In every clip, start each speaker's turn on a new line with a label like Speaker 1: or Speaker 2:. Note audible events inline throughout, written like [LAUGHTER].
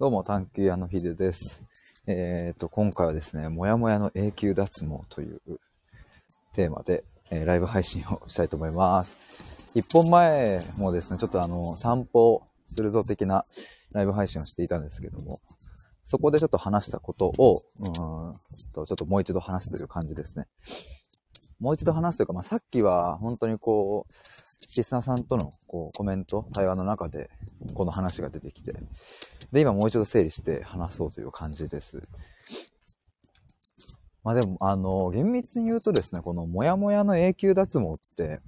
Speaker 1: どうも、探求屋のひでです。えっ、と、今回はですね、もやもやの永久脱毛というテーマで、えーライブ配信をしたいと思います。一本前もですね、ちょっとあの、散歩するぞ的なライブ配信をしていたんですけども、そこでちょっと話したことを、うんと、ちょっともう一度話すという感じですね。もう一度話すというか、まあ、さっきは本当にこう、リスナーさんとのこうコメント、対話の中で、この話が出てきて、で、今もう一度整理して話そうという感じです。まあでも、あの、厳密に言うとですね、このもやもやの永久脱毛って、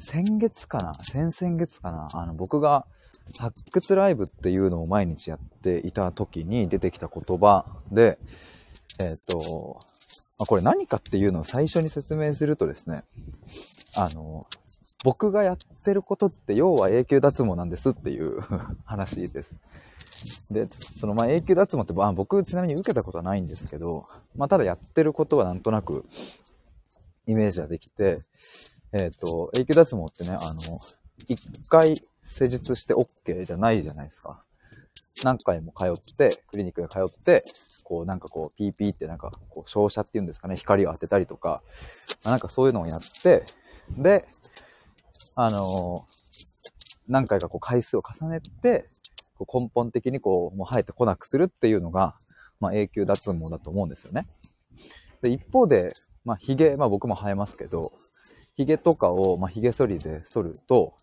Speaker 1: 先月かな先々月かなあの、僕が発掘ライブっていうのを毎日やっていた時に出てきた言葉で、えっ、と、まあ、これ何かっていうのを最初に説明するとですね、あの、僕がやってることって要は永久脱毛なんですっていう [LAUGHS] 話です。で、そのまあ永久脱毛って、まあ、僕ちなみに受けたことはないんですけど、まあただやってることはなんとなくイメージはできて、えっ、と、永久脱毛ってね、あの、一回施術して OK じゃないじゃないですか。何回も通って、クリニックに通って、こうなんかこう、ピーピーってなんかこう照射っていうんですかね、光を当てたりとか、まあなんかそういうのをやって、で、あの何回かこう回数を重ねて、こう根本的にこう、もう生えてこなくするっていうのが、まあ永久脱毛だと思うんですよね。で、一方で、まあ髭、まあ僕も生えますけど、髭とかを、まあ髭剃りで剃ると、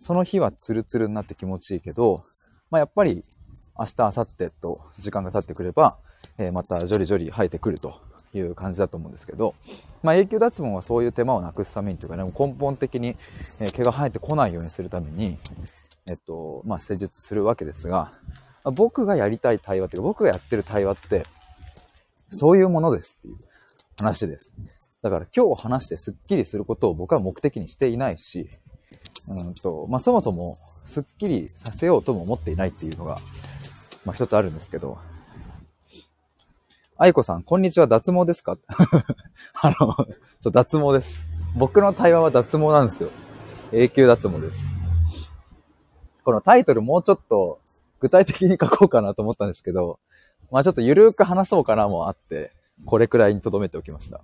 Speaker 1: その日はツルツルになって気持ちいいけど、まあやっぱり明日、明後日と時間が経ってくれば、えーまたジョリジョリ生えてくるという感じだと思うんですけど、まあ永久脱毛はそういう手間をなくすためにというかね、根本的に、毛が生えてこないようにするために、えっと、まあ施術するわけですが、僕がやりたい対話っていうか、僕がやってる対話って、そういうものですっていう話です。だから今日話してスッキリすることを僕は目的にしていないし、うんと、まあ、そもそもスッキリさせようとも思っていないっていうのが、まあ、一つあるんですけど。愛子さん、こんにちは、脱毛ですか？[LAUGHS] あの、そう、脱毛です。僕の対話は脱毛なんですよ。永久脱毛です。このタイトルもうちょっと具体的に書こうかなと思ったんですけど、まあちょっとゆるーく話そうかなもあって、これくらいに留めておきました。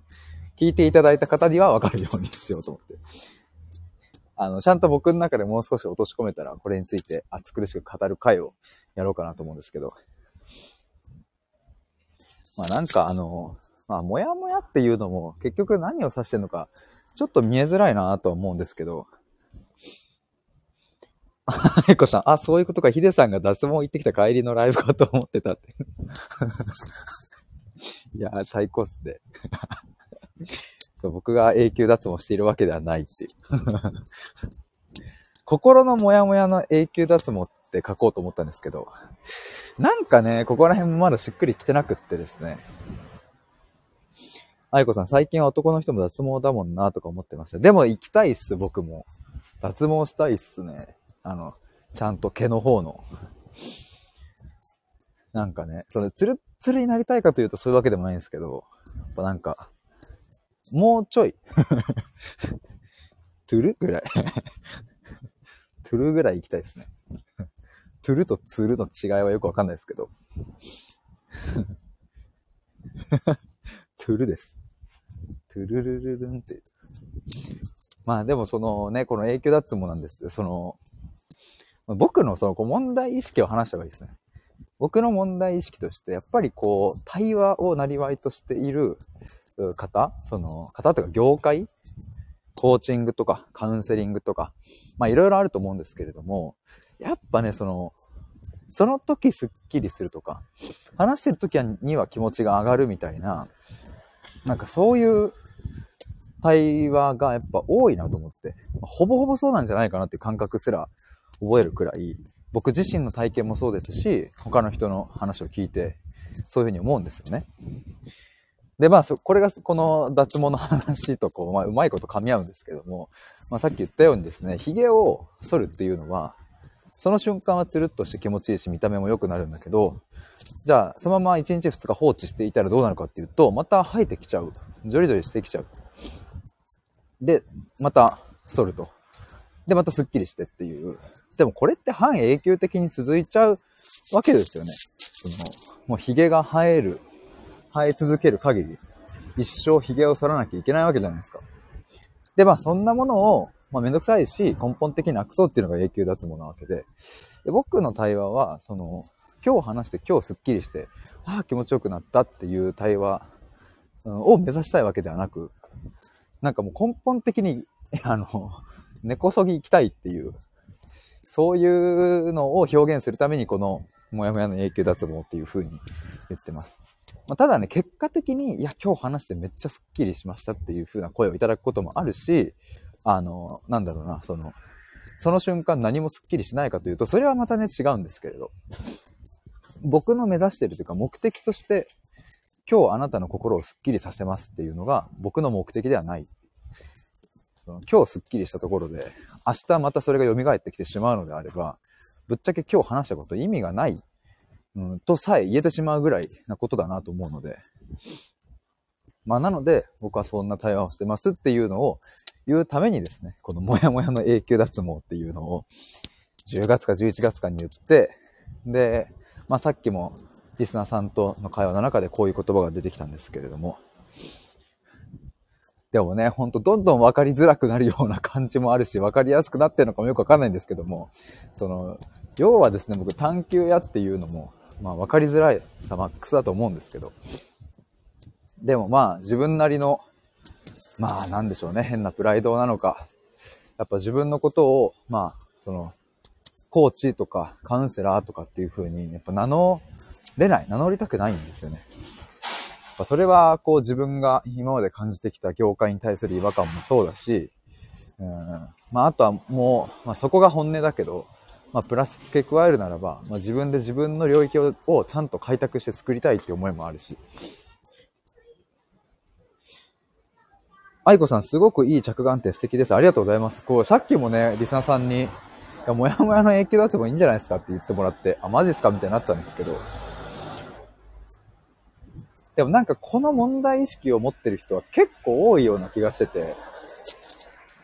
Speaker 1: 聞いていただいた方にはわかるようにしようと思って。あの、ちゃんと僕の中でもう少し落とし込めたら、これについて熱苦しく語る回をやろうかなと思うんですけど。まあなんかあの、まあ、もやもやっていうのも結局何を指してるのか、ちょっと見えづらいなとは思うんですけど。あ、えこさん、あ、そういうことか、ヒデさんが脱毛行ってきた帰りのライブかと思ってたって。[LAUGHS] いやー、最高っすね。そう、僕が永久脱毛しているわけではないっていう。心のモヤモヤの永久脱毛って書こうと思ったんですけど、なんかね、ここら辺もまだしっくりきてなくってですね。愛子さん、最近は男の人も脱毛だもんなとか思ってました。でも行きたいっす、僕も。脱毛したいっすね。あの、ちゃんと毛の方の。なんかね、その、ツルツルになりたいかというとそういうわけでもないんですけど、やっぱなんか、もうちょい、[LAUGHS] トゥルぐらい。[LAUGHS] トゥルぐらい行きたいですね。トゥルとツルの違いはよくわかんないですけど。[LAUGHS] トゥルです。トゥルルルルンって。まあでもそのね、この永久脱毛なんですその、僕のそのこう問題意識を話した方がいいですね。僕の問題意識として、やっぱりこう、対話をなりわいとしている方、その方とか業界、コーチングとかカウンセリングとか、まあいろいろあると思うんですけれども、やっぱね、その、その時スッキリするとか、話してる時には気持ちが上がるみたいな、なんかそういう対話がやっぱ多いなと思って、ほぼほぼそうなんじゃないかなっていう感覚すら覚えるくらい、僕自身の体験もそうですし、他の人の話を聞いて、そういうふうに思うんですよね。で、まあ、これが、この脱毛の話とこう、まあ、うまいこと噛み合うんですけども、まあ、さっき言ったようにですね、髭を剃るっていうのは、その瞬間はつるっとして気持ちいいし、見た目も良くなるんだけど、じゃあ、そのまま1日2日放置していたらどうなるかっていうと、また生えてきちゃう。ジョリジョリしてきちゃう。で、また剃ると。で、またスッキリしてっていう。でもこれって半永久的に続いちゃうわけですよね。その、もう髭が生える、生え続ける限り、一生髭を剃らなきゃいけないわけじゃないですか。で、まあそんなものを、まあめんどくさいし、根本的になくそうっていうのが永久脱毛なわけで、で僕の対話は、その、今日話して今日スッキリして、ああ、気持ちよくなったっていう対話、を目指したいわけではなく、なんかもう根本的に、あの、根こそぎ行きたいっていう、そういうのを表現するためにこの、もやもやの永久脱毛っていう風に言ってます。まあ、ただね、結果的に、いや、今日話してめっちゃスッキリしましたっていう風な声をいただくこともあるし、あの、なんだろうな、その、その瞬間何もスッキリしないかというと、それはまたね、違うんですけれど。僕の目指してるというか、目的として、今日あなたの心をスッキリさせますっていうのが、僕の目的ではない。その今日スッキリしたところで、明日またそれが蘇ってきてしまうのであれば、ぶっちゃけ今日話したこと意味がないうん、とさえ言えてしまうぐらいなことだなと思うので、まあなので、僕はそんな対話をしてますっていうのを言うためにですね、このもやもやの永久脱毛っていうのを10月か11月かに言って、で、まあさっきもリスナーさんとの会話の中でこういう言葉が出てきたんですけれども、でもね、ほんとどんどん分かりづらくなるような感じもあるし、分かりやすくなってるのかもよくわかんないんですけども、その、要はですね、僕探求屋っていうのも、まあ分かりづらいさマックスだと思うんですけど、でもまあ自分なりの、まあなんでしょうね、変なプライドなのか、やっぱ自分のことを、まあ、その、コーチとかカウンセラーとかっていう風に、やっぱ名乗れない、名乗りたくないんですよね。まそれは、こう自分が今まで感じてきた業界に対する違和感もそうだし、うん、まああとはもう、まあそこが本音だけど、まあ、プラス付け加えるならば、まあ、自分で自分の領域ををちゃんと開拓して作りたいっていう思いもあるし。愛子さん、すごくいい着眼点素敵です。ありがとうございます。こう、さっきもね、リスナーさんに、いや、もやもやの影響出せばいいんじゃないですかって言ってもらって、あ、マジっすかみたいになったんですけど。でもなんかこの問題意識を持ってる人は結構多いような気がしてて、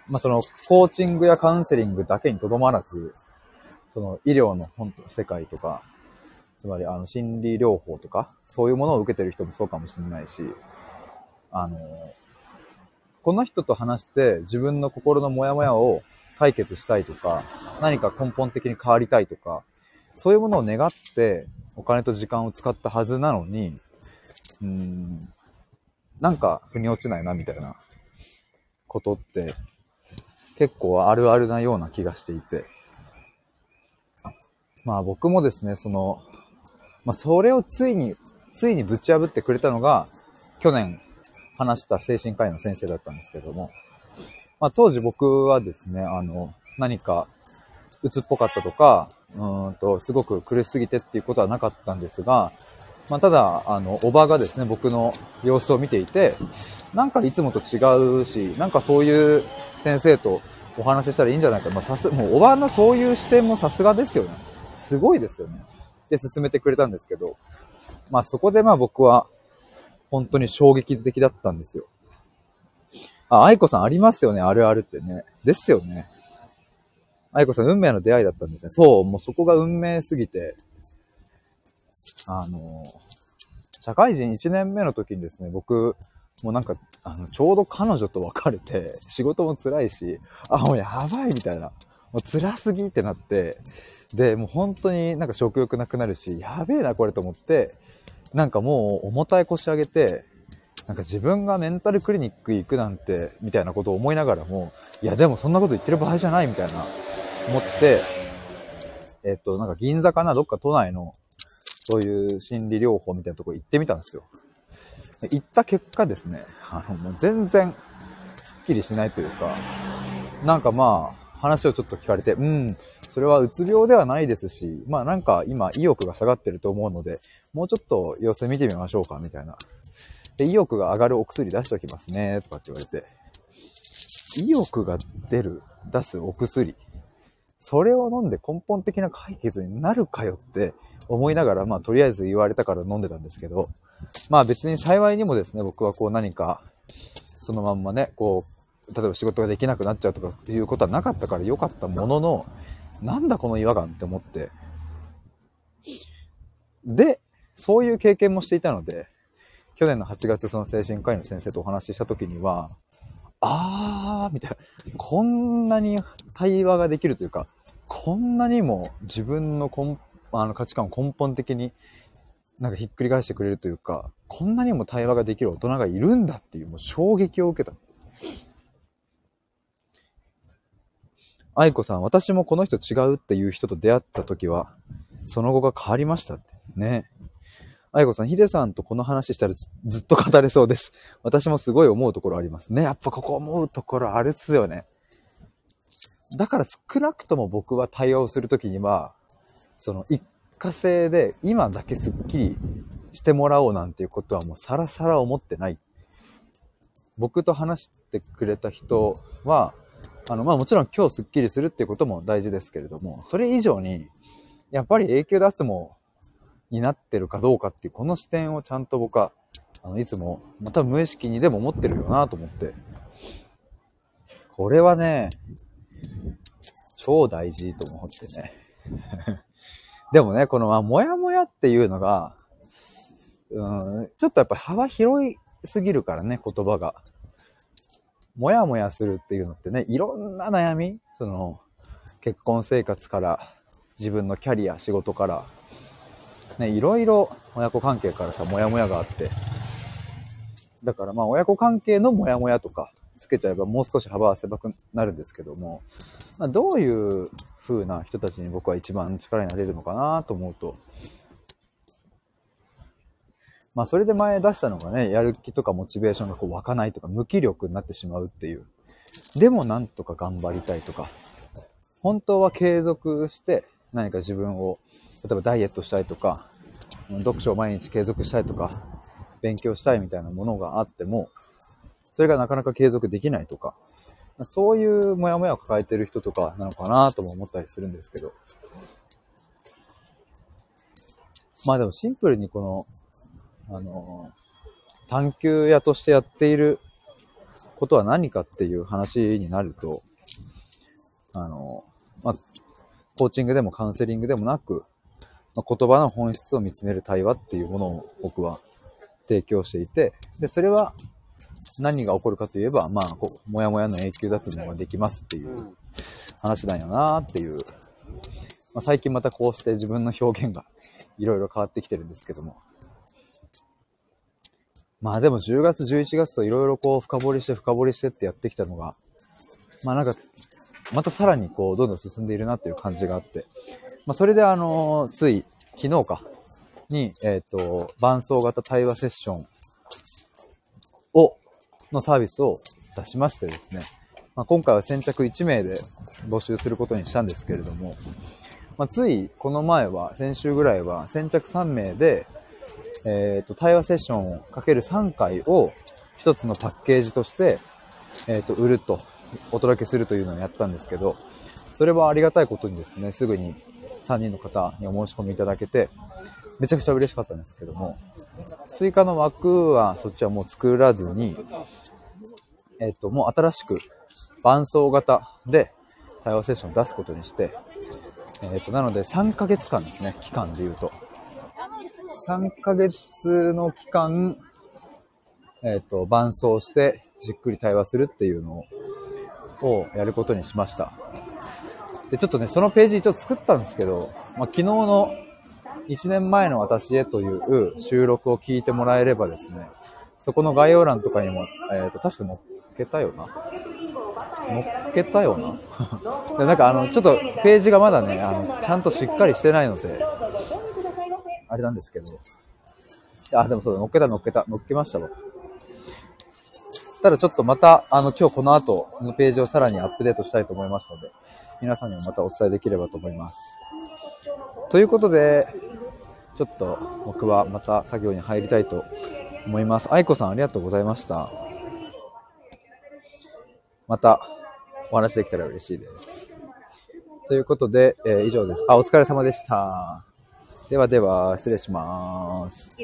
Speaker 1: まあその、コーチングやカウンセリングだけにとどまらず、その医療の本と世界とか、つまりあの心理療法とか、そういうものを受けてる人もそうかもしれないし、あの、この人と話して自分の心のモヤモヤを解決したいとか、何か根本的に変わりたいとか、そういうものを願ってお金と時間を使ったはずなのに、うん、なんか腑に落ちないなみたいなことって結構あるあるなような気がしていて、まあ僕もですね、その、まあそれをついに、ついにぶち破ってくれたのが、去年話した精神科医の先生だったんですけども、まあ当時僕はですね、あの、何か、鬱っぽかったとか、うんと、すごく苦しすぎてっていうことはなかったんですが、まあ、ただ、あの、おばがですね、僕の様子を見ていて、なんかいつもと違うし、なんかそういう先生とお話ししたらいいんじゃないか。まあ、さす、もうおばのそういう視点もさすがですよね。すごいですよね。で、進めてくれたんですけど、まあそこでまあ僕は、本当に衝撃的だったんですよ。あ、愛子さんありますよね、あるあるってね。ですよね。愛子さん運命の出会いだったんですね。そう、もうそこが運命すぎて、あの、社会人1年目の時にですね、僕、もうなんか、あの、ちょうど彼女と別れて、仕事も辛いし、あ、もうやばいみたいな。もう辛すぎってなって、で、もう本当になんか食欲なくなるし、やべえなこれと思って、なんかもう重たい腰上げて、なんか自分がメンタルクリニック行くなんて、みたいなことを思いながらも、いやでもそんなこと言ってる場合じゃないみたいな、思って、えっと、なんか銀座かな、どっか都内の、そういう心理療法みたいなとこ行ってみたんですよ。行った結果ですね、あの、もう全然、すっきりしないというか、なんかまあ、話をちょっと聞かれて、うん、それはうつ病ではないですし、まあなんか今意欲が下がってると思うので、もうちょっと様子見てみましょうか、みたいな。で、意欲が上がるお薬出しておきますね、とかって言われて。意欲が出る、出すお薬。それを飲んで根本的な解決になるかよって思いながら、まあとりあえず言われたから飲んでたんですけど、まあ別に幸いにもですね、僕はこう何か、そのまんまね、こう、例えば仕事ができなくなっちゃうとかいうことはなかったから良かったものの、なんだこの違和感って思って。で、そういう経験もしていたので、去年の8月その精神科医の先生とお話しした時には、あー、みたいな、こんなに対話ができるというか、こんなにも自分の根あの価値観を根本的になんかひっくり返してくれるというか、こんなにも対話ができる大人がいるんだっていうもう衝撃を受けた。愛子さん、私もこの人違うっていう人と出会った時は、その後が変わりましたって。ね。愛子さん、ヒデさんとこの話したらずっと語れそうです。私もすごい思うところありますね。やっぱここ思うところあるっすよね。だから少なくとも僕は対応するときには、その一過性で今だけスッキリしてもらおうなんていうことはもうさらさら思ってない。僕と話してくれた人は、あの、まあもちろん今日スッキリするっていうことも大事ですけれども、それ以上に、やっぱり永久脱毛になってるかどうかっていうこの視点をちゃんと僕は、あの、いつも、また無意識にでも思ってるよなと思って。これはね、超大事と思ってね。でもね、この、まあ、もやもやっていうのが、うん、ちょっとやっぱ幅広いすぎるからね、言葉が。もやもやするっていうのってね、いろんな悩み、その、結婚生活から、自分のキャリア、仕事から、ね、いろいろ親子関係からさ、もやもやがあって。だからまあ、親子関係のもやもやとか、つけちゃえばもう少し幅は狭くなるんですけども、まあ、どういう風な人たちに僕は一番力になれるのかなと思うと、まあそれで前出したのがね、やる気とかモチベーションがこう湧かないとか無気力になってしまうっていう。でもなんとか頑張りたいとか、本当は継続して何か自分を、例えばダイエットしたいとか、読書を毎日継続したいとか、勉強したいみたいなものがあっても、それがなかなか継続できないとか、そういうモヤモヤを抱えてる人とかなのかなとも思ったりするんですけど。まあでもシンプルにこの、あの、探求屋としてやっていることは何かっていう話になると、あの、まあ、コーチングでもカウンセリングでもなく、まあ、言葉の本質を見つめる対話っていうものを僕は提供していて、で、それは何が起こるかといえば、まあ、こう、もやもやの永久脱毛ができますっていう話なんよなっていう。まあ、最近またこうして自分の表現が [LAUGHS] いろいろ変わってきてるんですけども。まあでも10月、11月といろいろこう深掘りして深掘りしてってやってきたのが、まあなんか、またさらにこうどんどん進んでいるなっていう感じがあって、まあそれであのー、つい昨日かに、えっ、ー、と、伴奏型対話セッションをのサービスを出しましてですね、まあ、今回は先着1名で募集することにしたんですけれども、まあ、ついこの前は、先週ぐらいは先着3名で、えっ、ー、と、対話セッションをかける3回を一つのパッケージとして、えっ、ー、と、売ると、お届けするというのをやったんですけど、それはありがたいことにですね、すぐに3人の方にお申し込みいただけて、めちゃくちゃ嬉しかったんですけども、追加の枠はそっちはもう作らずに、えっ、と、もう新しく伴奏型で対話セッションを出すことにして、えっ、と、なので3ヶ月間ですね、期間で言うと。3ヶ月の期間、えっ、と、伴奏してじっくり対話するっていうのをやることにしました。で、ちょっとね、そのページ一応作ったんですけど、まあ、昨日の1年前の私へという収録を聞いてもらえればですね、そこの概要欄とかにも、えっ、ー、と、確か載っけたよな。載っけたよな？[LAUGHS] でなんかあの、ちょっとページがまだね、あの、ちゃんとしっかりしてないので、あれなんですけど。あ、でもそうだ、載っけた載っけた、載っけましたわ。ただちょっとまた、あの、今日この後、そのページをさらにアップデートしたいと思いますので、皆さんにもまたお伝えできればと思います。ということで、ちょっと僕はまた作業に入りたいと思います。愛子さんありがとうございました。またお話できたら嬉しいです。ということで、えー、以上です。あ、お疲れ様でした。ではでは、失礼します。